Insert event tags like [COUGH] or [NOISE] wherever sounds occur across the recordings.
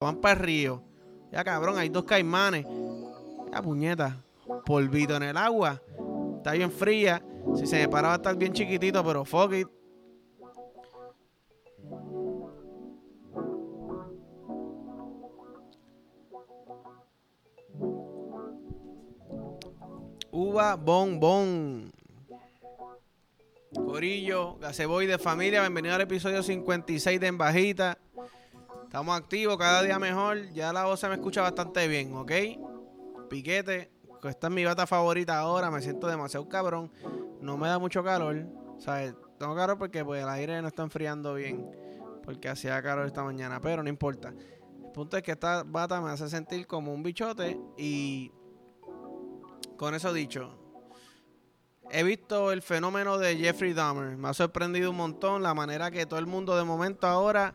van para el río. Ya cabrón, hay dos caimanes. Ya puñeta, polvito en el agua. Está bien fría. Si se me paraba va a estar bien chiquitito, pero fuck it. Uva Bon. Corillo, Gaseboy de familia, bienvenido al episodio 56 de En Bajita. Estamos activos, cada día mejor. Ya la voz se me escucha bastante bien, ¿ok? Piquete, esta es mi bata favorita ahora, me siento demasiado cabrón. No me da mucho calor, ¿sabes? Tengo calor porque pues, el aire no está enfriando bien, porque hacía calor esta mañana, pero no importa. El punto es que esta bata me hace sentir como un bichote y con eso dicho, he visto el fenómeno de Jeffrey Dahmer. Me ha sorprendido un montón la manera que todo el mundo de momento ahora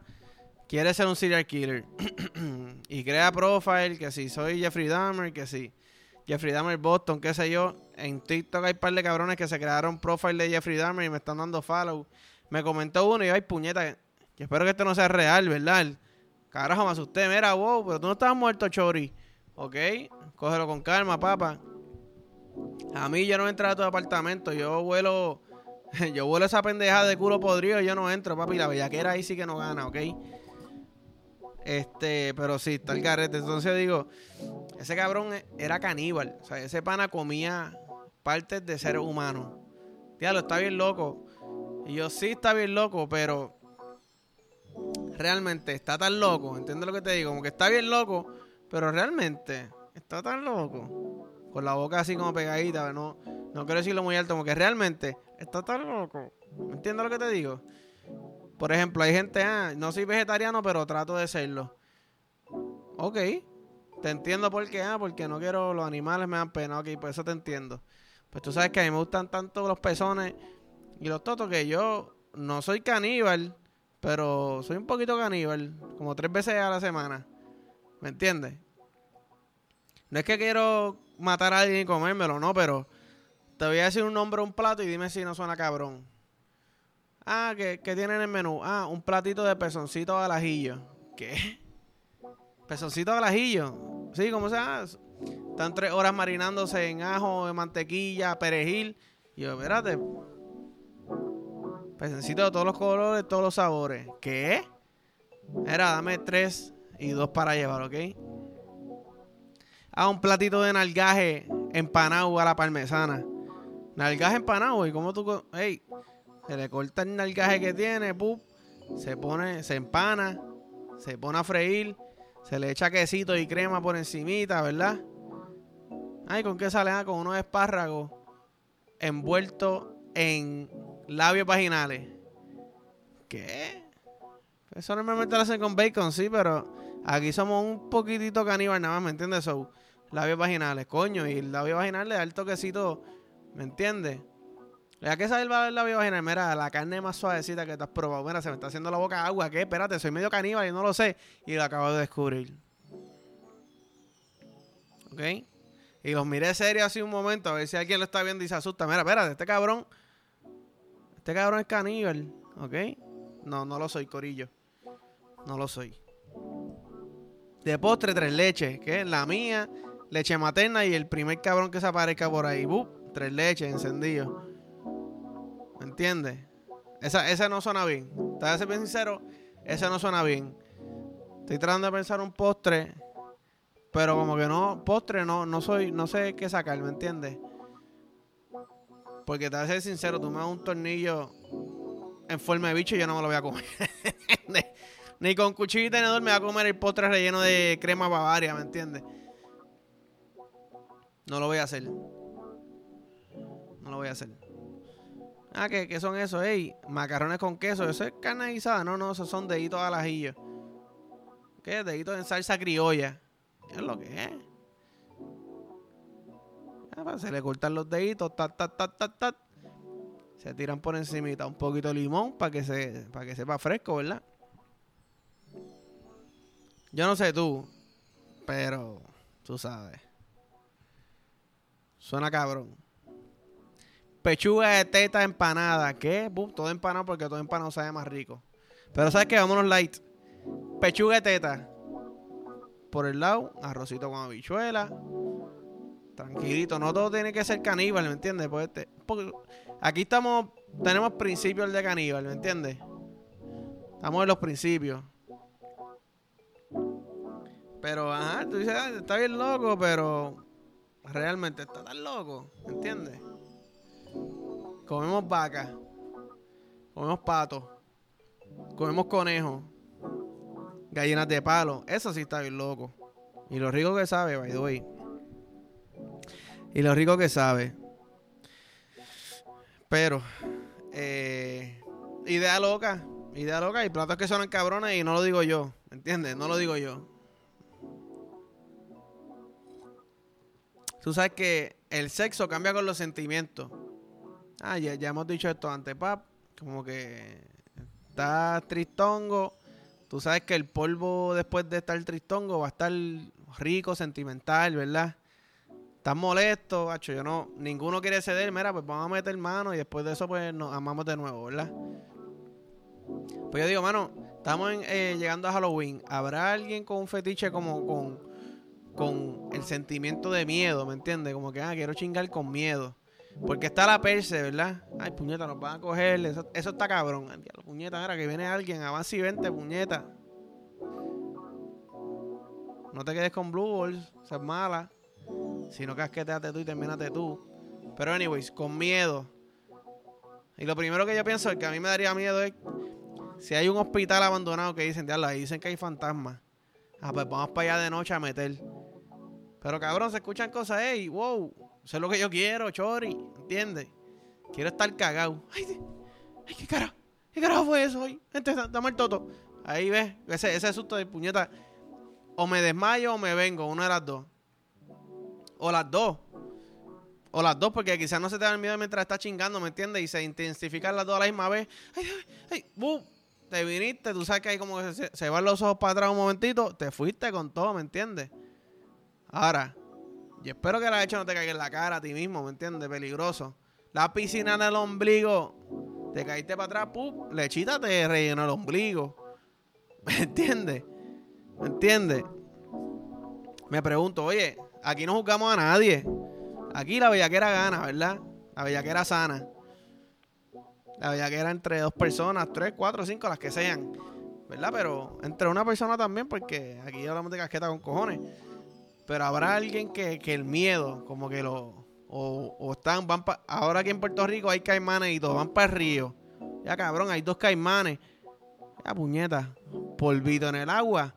quiere ser un serial killer. [CLEARS THROAT] y crea profile, que si soy Jeffrey Dahmer, que si Jeffrey Dahmer Boston, qué sé yo. En TikTok hay un par de cabrones que se crearon profile de Jeffrey Dahmer y me están dando follow. Me comentó uno y yo, ay puñeta, que espero que esto no sea real, ¿verdad? Carajo, me asusté. Mira, wow, pero tú no estabas muerto, Chori. Ok, cógelo con calma, papá. A mí yo no entro a tu apartamento, yo vuelo, [LAUGHS] yo vuelo esa pendejada de culo podrido, yo no entro, papi, la bellaquera ahí sí que no gana, ¿ok? Este, pero sí, está el garete. Entonces digo, ese cabrón era caníbal. O sea, ese pana comía partes de seres humanos. Diablo, está bien loco. Y yo sí está bien loco, pero realmente está tan loco. ¿Entiendes lo que te digo? Como que está bien loco, pero realmente está tan loco con la boca así como pegadita, no, no quiero decirlo muy alto, como que realmente está tan loco. ¿Entiendes lo que te digo? Por ejemplo, hay gente, ah, no soy vegetariano, pero trato de serlo. Ok, te entiendo por qué, ah, porque no quiero, los animales me dan pena, ok, pues eso te entiendo. Pues tú sabes que a mí me gustan tanto los pezones y los totos que yo no soy caníbal, pero soy un poquito caníbal, como tres veces a la semana. ¿Me entiendes? No es que quiero matar a alguien y comérmelo, no, pero te voy a decir un nombre un plato y dime si no suena cabrón. Ah, ¿qué, ¿qué tiene en el menú? Ah, un platito de pezoncito al ajillo. ¿Qué? ¿Pezoncito al ajillo? Sí, ¿cómo se? Están tres horas marinándose en ajo, en mantequilla, perejil. Y yo, espérate. Pezoncito de todos los colores, todos los sabores. ¿Qué? Era, dame tres y dos para llevar, ¿ok? a un platito de nalgaje empanado a la parmesana. Nalgaje empanado, y como tú. Ey, se le corta el nalgaje que tiene, pup, se pone, se empana, se pone a freír, se le echa quesito y crema por encimita, ¿verdad? Ay, ¿con qué sale? Ah, con unos espárragos envueltos en labios vaginales. ¿Qué? Eso normalmente lo hacen con bacon, sí, pero aquí somos un poquitito caníbal nada más, ¿me entiendes? So, labios vaginales, coño, y el labio vaginal le da el toquecito, ¿me entiendes? ¿Ya qué sabe el labio vaginal? Mira, la carne más suavecita que te has probado. Mira, se me está haciendo la boca agua. ¿Qué? Espérate, soy medio caníbal y no lo sé. Y lo acabo de descubrir. ¿Ok? Y los miré serio así un momento, a ver si alguien lo está viendo y se asusta. Mira, espérate, este cabrón. Este cabrón es caníbal. ¿Ok? No, no lo soy, Corillo. No lo soy. De postre, tres leches. ¿Qué? La mía leche materna y el primer cabrón que se aparezca por ahí. Tres leches encendido. ¿Me entiendes? Esa, esa no suena bien. Te voy a ser bien sincero, esa no suena bien. Estoy tratando de pensar un postre, pero como que no, postre no, no soy, no sé qué sacar, ¿me entiendes? Porque te voy a ser sincero, tú me das un tornillo en forma de bicho y yo no me lo voy a comer. [LAUGHS] Ni con cuchillo y tenedor me voy a comer el postre relleno de crema bavaria, ¿me entiendes? No lo voy a hacer. No lo voy a hacer. Ah, ¿qué, son esos? Ey, macarrones con queso. Eso es carne guisada. No, no, esos son deditos al ajillo. ¿Qué? Deditos en salsa criolla. ¿Qué es lo que es? Ah, se le cortan los deditos. Tat, tat, tat, tat, tat. Se tiran por encimita un poquito de limón para que, se, para que sepa fresco, ¿verdad? Yo no sé tú, pero tú sabes. Suena cabrón. Pechuga de teta empanada. ¿Qué? todo empanado porque todo empanado sabe más rico. Pero ¿sabes qué? Vámonos light. Pechuga de teta. por el lado, arrocito con habichuela. Tranquilito, no todo tiene que ser caníbal, ¿me entiendes? Pues este, aquí estamos, tenemos principios de caníbal, ¿me entiendes? Estamos en los principios. Pero, ajá, tú dices, ah, está bien loco, pero realmente está tan loco, ¿me entiendes? Comemos vaca, comemos pato, comemos conejos, gallinas de palo. Eso sí está bien loco. Y lo rico que sabe, by the. Y lo rico que sabe. Pero, eh, idea loca. Idea loca y platos que son cabrones y no lo digo yo. ¿Entiendes? No lo digo yo. Tú sabes que el sexo cambia con los sentimientos. Ah, ya, ya hemos dicho esto antes, pap. Como que estás tristongo. Tú sabes que el polvo después de estar tristongo va a estar rico, sentimental, ¿verdad? Estás molesto, macho. Yo no, ninguno quiere ceder. Mira, pues vamos a meter mano y después de eso, pues nos amamos de nuevo, ¿verdad? Pues yo digo, mano, estamos eh, llegando a Halloween. ¿Habrá alguien con un fetiche como con, con el sentimiento de miedo, ¿me entiendes? Como que, ah, quiero chingar con miedo. Porque está la perse, ¿verdad? Ay, puñeta, nos van a coger. Eso, está cabrón. La puñeta, era que viene alguien, avance y vente, puñeta. No te quedes con Blue Balls, es mala. Si no casqueteate tú y terminate tú. Pero, anyways, con miedo. Y lo primero que yo pienso que a mí me daría miedo es si hay un hospital abandonado que dicen, diablo, ahí dicen que hay fantasmas. Ah, pues vamos para allá de noche a meter. Pero cabrón, se escuchan cosas, ey, wow. Eso es lo que yo quiero, Chori. ¿Entiendes? Quiero estar cagado. Ay, ay qué carajo. ¿Qué carajo fue eso hoy? Gente, está, muerto todo. Ahí ves, ese, ese susto de puñeta. O me desmayo o me vengo, una de las dos. O las dos. O las dos, porque quizás no se te da el miedo mientras estás chingando, ¿me entiendes? Y se intensifican las dos a la misma vez. Ay, ay, ay, Te viniste, tú sabes que hay como que se, se van los ojos para atrás un momentito, te fuiste con todo, ¿me entiendes? Ahora, y espero que la hecho no te caiga en la cara a ti mismo, ¿me entiendes? Peligroso. La piscina en el ombligo, te caíste para atrás, ¡pum! Lechita te rellenó el ombligo. [LAUGHS] ¿Me entiendes? ¿Me entiendes? Me pregunto, oye, aquí no juzgamos a nadie. Aquí la bellaquera gana, ¿verdad? La bellaquera sana. La bellaquera entre dos personas, tres, cuatro, cinco, las que sean. ¿Verdad? Pero entre una persona también, porque aquí hablamos de casqueta con cojones. Pero habrá alguien que, el miedo, como que lo. O, están, van pa, ahora aquí en Puerto Rico hay caimanes y todos van para el río. Ya cabrón, hay dos caimanes. Ya puñeta, polvito en el agua.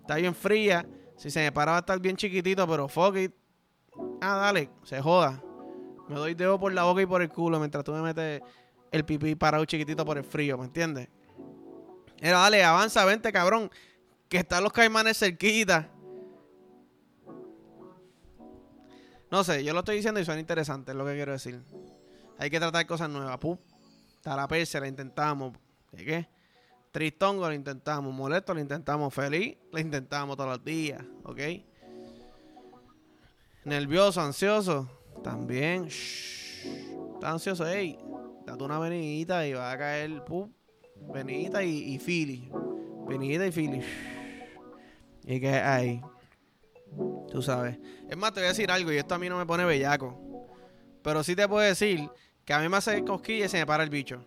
Está bien fría. Si se me para va a estar bien chiquitito, pero fuck it. Ah, dale, se joda. Me doy dedo por la boca y por el culo mientras tú me metes el pipí parado chiquitito por el frío, ¿me entiendes? Era, dale, avanza, vente, cabrón. Que están los caimanes cerquita. No sé, yo lo estoy diciendo y suena interesante, es lo que quiero decir. Hay que tratar cosas nuevas. Pup, Taraperse la intentamos. ¿Qué qué? Tristongo lo intentamos. Molesto lo intentamos. Feliz lo intentamos todos los días. ¿Ok? Nervioso, ansioso. También. Está ansioso. Ey, date una venidita y va a caer. Pup, venidita y, y fili. Venidita y fili. Y que hay. Tú sabes. Es más, te voy a decir algo y esto a mí no me pone bellaco. Pero sí te puedo decir que a mí me hace cosquilla y se me para el bicho.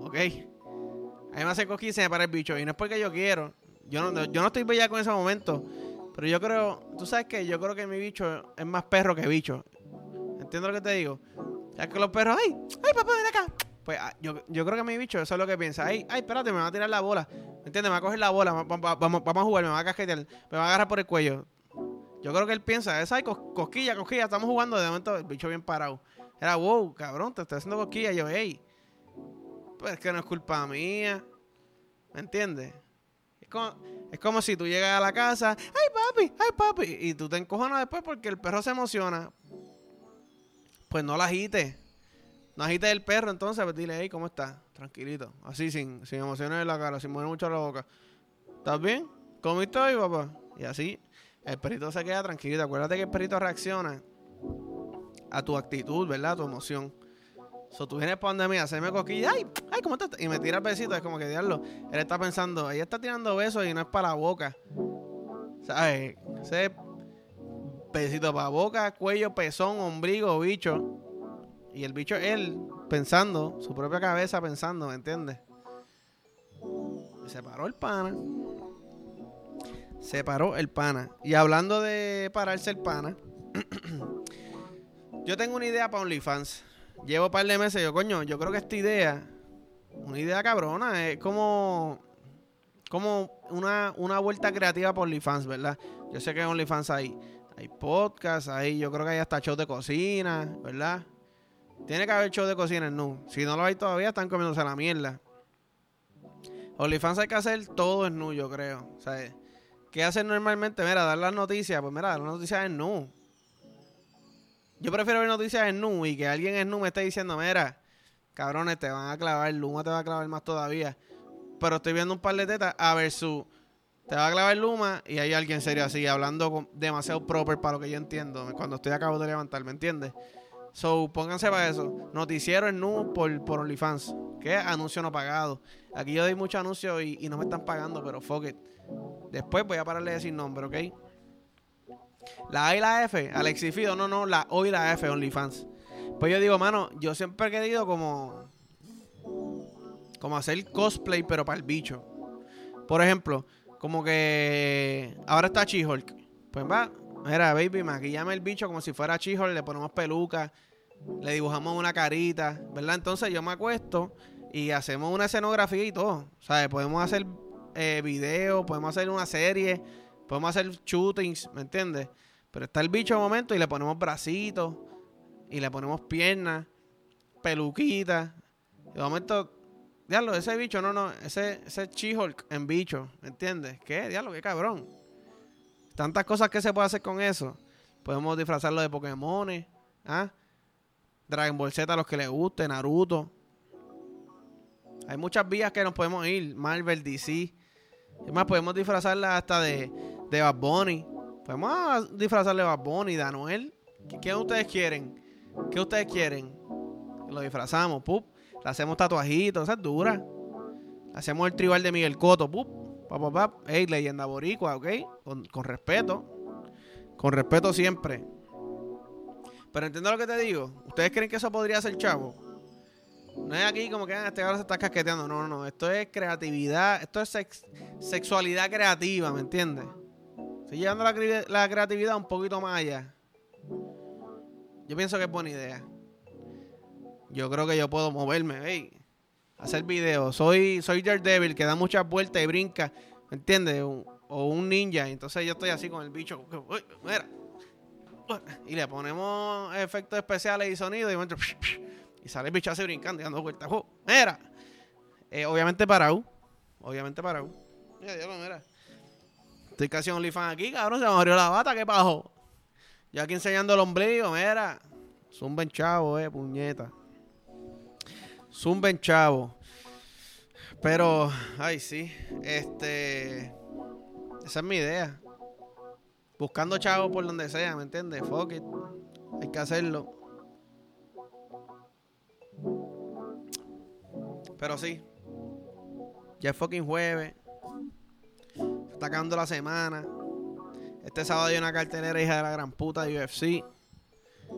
¿Ok? A mí me hace cosquilla y se me para el bicho. Y no es porque yo quiero. Yo no, yo no estoy bellaco en ese momento. Pero yo creo, tú sabes que yo creo que mi bicho es más perro que bicho. ¿Entiendes lo que te digo? Ya que los perros, ¡ay! ¡ay, papá, ven acá! Pues ah, yo, yo creo que mi bicho eso es lo que piensa. ¡ay, ay, espérate, me va a tirar la bola! ¿Me entiendes? Me va a coger la bola, vamos a jugar, me va a casquetear, me va a agarrar por el cuello. Yo creo que él piensa, esa hay cosquilla, cosquilla, estamos jugando, de momento el bicho bien parado. Era, wow, cabrón, te estoy haciendo cosquilla. yo, hey, pues es que no es culpa mía. ¿Me entiendes? Es como, es como si tú llegas a la casa, ay papi, ay papi, y tú te encojonas después porque el perro se emociona. Pues no la agites. No agites el perro, entonces, pues dile, hey, ¿cómo estás? Tranquilito. Así, sin, sin emociones en la cara, sin mover mucho la boca. ¿Estás bien? ¿Comiste hoy, papá? Y así, el perrito se queda tranquilo. Acuérdate que el perrito reacciona a tu actitud, ¿verdad? A tu emoción. So, tú vienes para donde mí, hacerme coquilla, ay, ay, ¿cómo estás? Y me tira el besito, es como que diablo. Él está pensando, ella está tirando besos y no es para la boca. ¿Sabes? Ese pesito para boca, cuello, pezón, ombligo, bicho. Y el bicho él pensando, su propia cabeza pensando, ¿me entiendes? Se paró el pana. Se paró el pana. Y hablando de pararse el pana, [CLEARS THROAT] yo tengo una idea para OnlyFans. Llevo un par de meses, yo coño, yo creo que esta idea, una idea cabrona, es como, como una, una vuelta creativa por OnlyFans, ¿verdad? Yo sé que en OnlyFans hay, hay podcasts, hay, yo creo que hay hasta shows de cocina, ¿verdad? Tiene que haber shows de cocina en Nu. Si no lo hay todavía, están comiéndose la mierda. OnlyFans hay que hacer todo en Nu, yo creo. O sea, ¿qué hacen normalmente? Mira, dar las noticias. Pues mira, dar las noticias en Nu. Yo prefiero ver noticias en Nu y que alguien en Nu me esté diciendo, mira, cabrones, te van a clavar, Luma te va a clavar más todavía. Pero estoy viendo un par de tetas a ver su te va a clavar Luma y hay alguien serio así, hablando demasiado proper para lo que yo entiendo, cuando estoy acabo de levantar, ¿me entiendes? So, pónganse para eso. Noticiero en Nu por, por OnlyFans. ¿Qué? Anuncio no pagado. Aquí yo doy muchos anuncios y, no me están pagando, pero fuck it. Después voy a pararle de decir nombre, ¿ok? La A y la F, Alexi Fido, no, no, la O y la F, OnlyFans. Pues yo digo, mano, yo siempre he querido como. Como hacer cosplay, pero para el bicho. Por ejemplo, como que. Ahora está She-Hulk. Pues va, Mira, baby, maquillame el bicho como si fuera chijo, le ponemos peluca, le dibujamos una carita, ¿verdad? Entonces yo me acuesto y hacemos una escenografía y todo. ¿Sabes? Podemos hacer eh, videos, podemos hacer una serie, podemos hacer shootings, ¿me entiendes? Pero está el bicho de momento y le ponemos bracitos, y le ponemos piernas, peluquitas. De momento, diablo, ese bicho, no, no, ese, ese She-Hulk en bicho, ¿me entiendes? ¿Qué? Diablo, qué cabrón. Tantas cosas que se puede hacer con eso. Podemos disfrazarlo de Pokémon, ¿ah? Dragon Ball Z a los que les guste, Naruto. Hay muchas vías que nos podemos ir. Marvel, DC. Es más, podemos disfrazarla hasta de, de Bad Bunny. Podemos disfrazarle de Bad Bunny, de Anuel. ¿Qué, ustedes quieren? ¿Qué ustedes quieren? Lo disfrazamos, pup. Le hacemos tatuajitos, esa es dura. hacemos el tribal de Miguel Coto, pup. Pap, Hey, leyenda boricua, ¿ok? Con, respeto. Con respeto siempre. Pero entiendo lo que te digo. ¿Ustedes creen que eso podría ser chavo? No es aquí como que ah, este ahora se está casqueteando. No, no, no. Esto es creatividad. Esto es sexualidad creativa, ¿me entiendes? Estoy llevando la, creatividad un poquito más allá. Yo pienso que es buena idea. Yo creo que yo puedo moverme, hey hacer videos. Soy, soy Daredevil que da muchas vueltas y brinca, ¿me entiendes? o un ninja. Entonces yo estoy así con el bicho. mira. Y le ponemos efectos especiales y sonido y, y sale el bicho así brincando y dando vueltas. Oh, mira. Eh, obviamente parado. Obviamente parado. Mira, Dios, mira. Estoy casi en OnlyFans aquí, cabrón. Se me abrió la bata, ¿qué pasó? Yo aquí enseñando el ombligo, mira. Zumben chavo, eh, puñeta. Zumben chavo. Pero, ay, sí. Este. Esa es mi idea. Buscando chavo por donde sea, ¿me entiendes? Fuck it. Hay que hacerlo. Pero sí. Ya es fucking jueves. está acabando la semana. Este sábado hay una cartelera hija de la gran puta de UFC.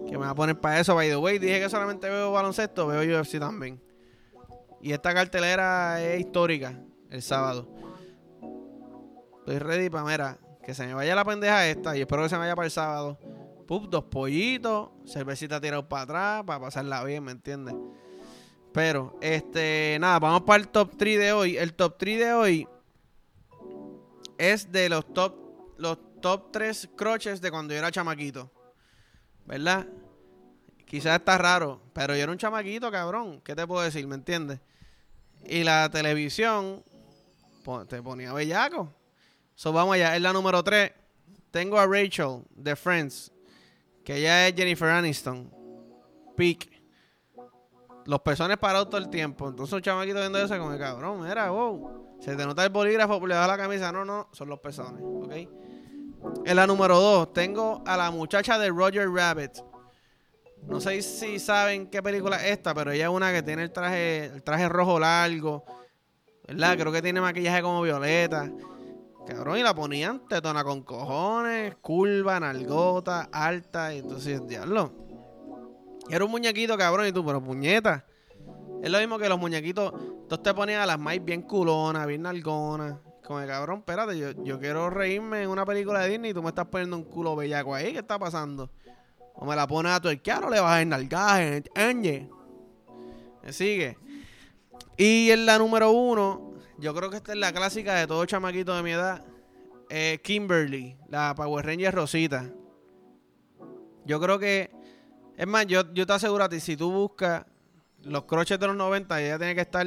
Que me va a poner para eso, by the way. Dije que solamente veo baloncesto, veo UFC también. Y esta cartelera es histórica el sábado. Estoy ready para, mira, que se me vaya la pendeja esta y espero que se me vaya para el sábado. Pup, dos pollitos, cervecita tirado para atrás, para pasarla bien, ¿me entiendes? Pero, este, nada, vamos para el top 3 de hoy. El top 3 de hoy es de los top, los top 3 croches de cuando yo era chamaquito. ¿Verdad? Quizás está raro, pero yo era un chamaquito, cabrón. ¿Qué te puedo decir? ¿Me entiendes? Y la televisión te ponía bellaco. So, vamos allá. Es la número 3. Tengo a Rachel de Friends. Que ella es Jennifer Aniston. Peak. Los pezones parados todo el tiempo. Entonces un chamaquito viendo eso como cabrón, mira, wow. Se te nota el bolígrafo, le da la camisa. No, no, son los pezones, ¿ok? En la número 2 tengo a la muchacha de Roger Rabbit. No sé si saben qué película es esta, pero ella es una que tiene el traje, el traje rojo largo. ¿Verdad? Creo que tiene maquillaje como violeta. Cabrón, y la ponían tetona con cojones, curva, nalgota, alta, y entonces, diablo. Era un muñequito, cabrón, y tú, pero puñeta. Es lo mismo que los muñequitos, entonces te ponían a las más bien culonas, bien nalgonas. Como de cabrón, espérate, yo, yo quiero reírme en una película de Disney y tú me estás poniendo un culo bellaco ahí, ¿qué está pasando? O me la pones a tu no le vas a nalgaje, ¿entiendes? Me sigue. Y en la número uno, yo creo que esta es la clásica de todo chamaquito de mi edad. Eh, Kimberly, la Power Ranger Rosita. Yo creo que. Es más, yo, yo te aseguro a ti, si tú buscas los croches de los 90, ella tiene que estar.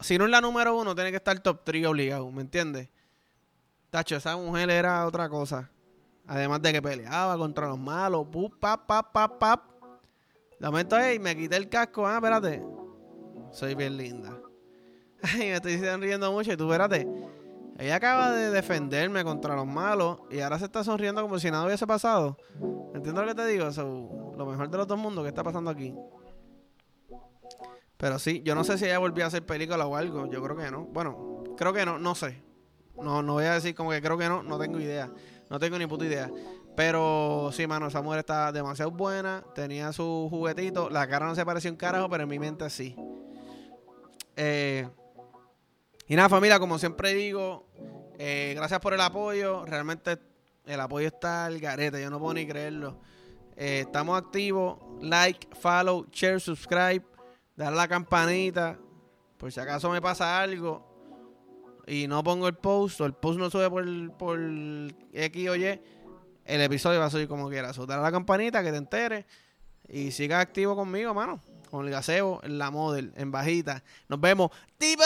Si no es la número uno, tiene que estar top 3 obligado, ¿me entiendes? Tacho, esa mujer era otra cosa. Además de que peleaba contra los malos. Pup, pap, pap, pap, pap. De momento, hey, me quité el casco. Ah, espérate. Soy bien linda. [LAUGHS] Ay, me estoy sonriendo mucho. Y tú, espérate. Ella acaba de defenderme contra los malos y ahora se está sonriendo como si nada hubiese pasado. ¿Entiendes lo que te digo? Lo mejor de los dos mundos que está pasando aquí. Pero sí, yo no sé si ella volvió a hacer película o algo. Yo creo que no. Bueno, creo que no, no sé. No, no voy a decir como que creo que no, no tengo idea. No tengo ni puta idea. Pero sí, mano, esa mujer está demasiado buena. Tenía su juguetito. La cara no se pareció un carajo, pero en mi mente sí. Eh, y nada, familia, como siempre digo, eh, gracias por el apoyo. Realmente el apoyo está al garete. Yo no puedo ni creerlo. Eh, estamos activos. Like, follow, share, subscribe. Dar la campanita. Por si acaso me pasa algo y no pongo el post o el post no sube por, por X o Y, el episodio va a subir como quiera. So, a la campanita que te enteres y siga activo conmigo, mano. Con el gaseo en la model, en bajita. Nos vemos. ¡Tiba!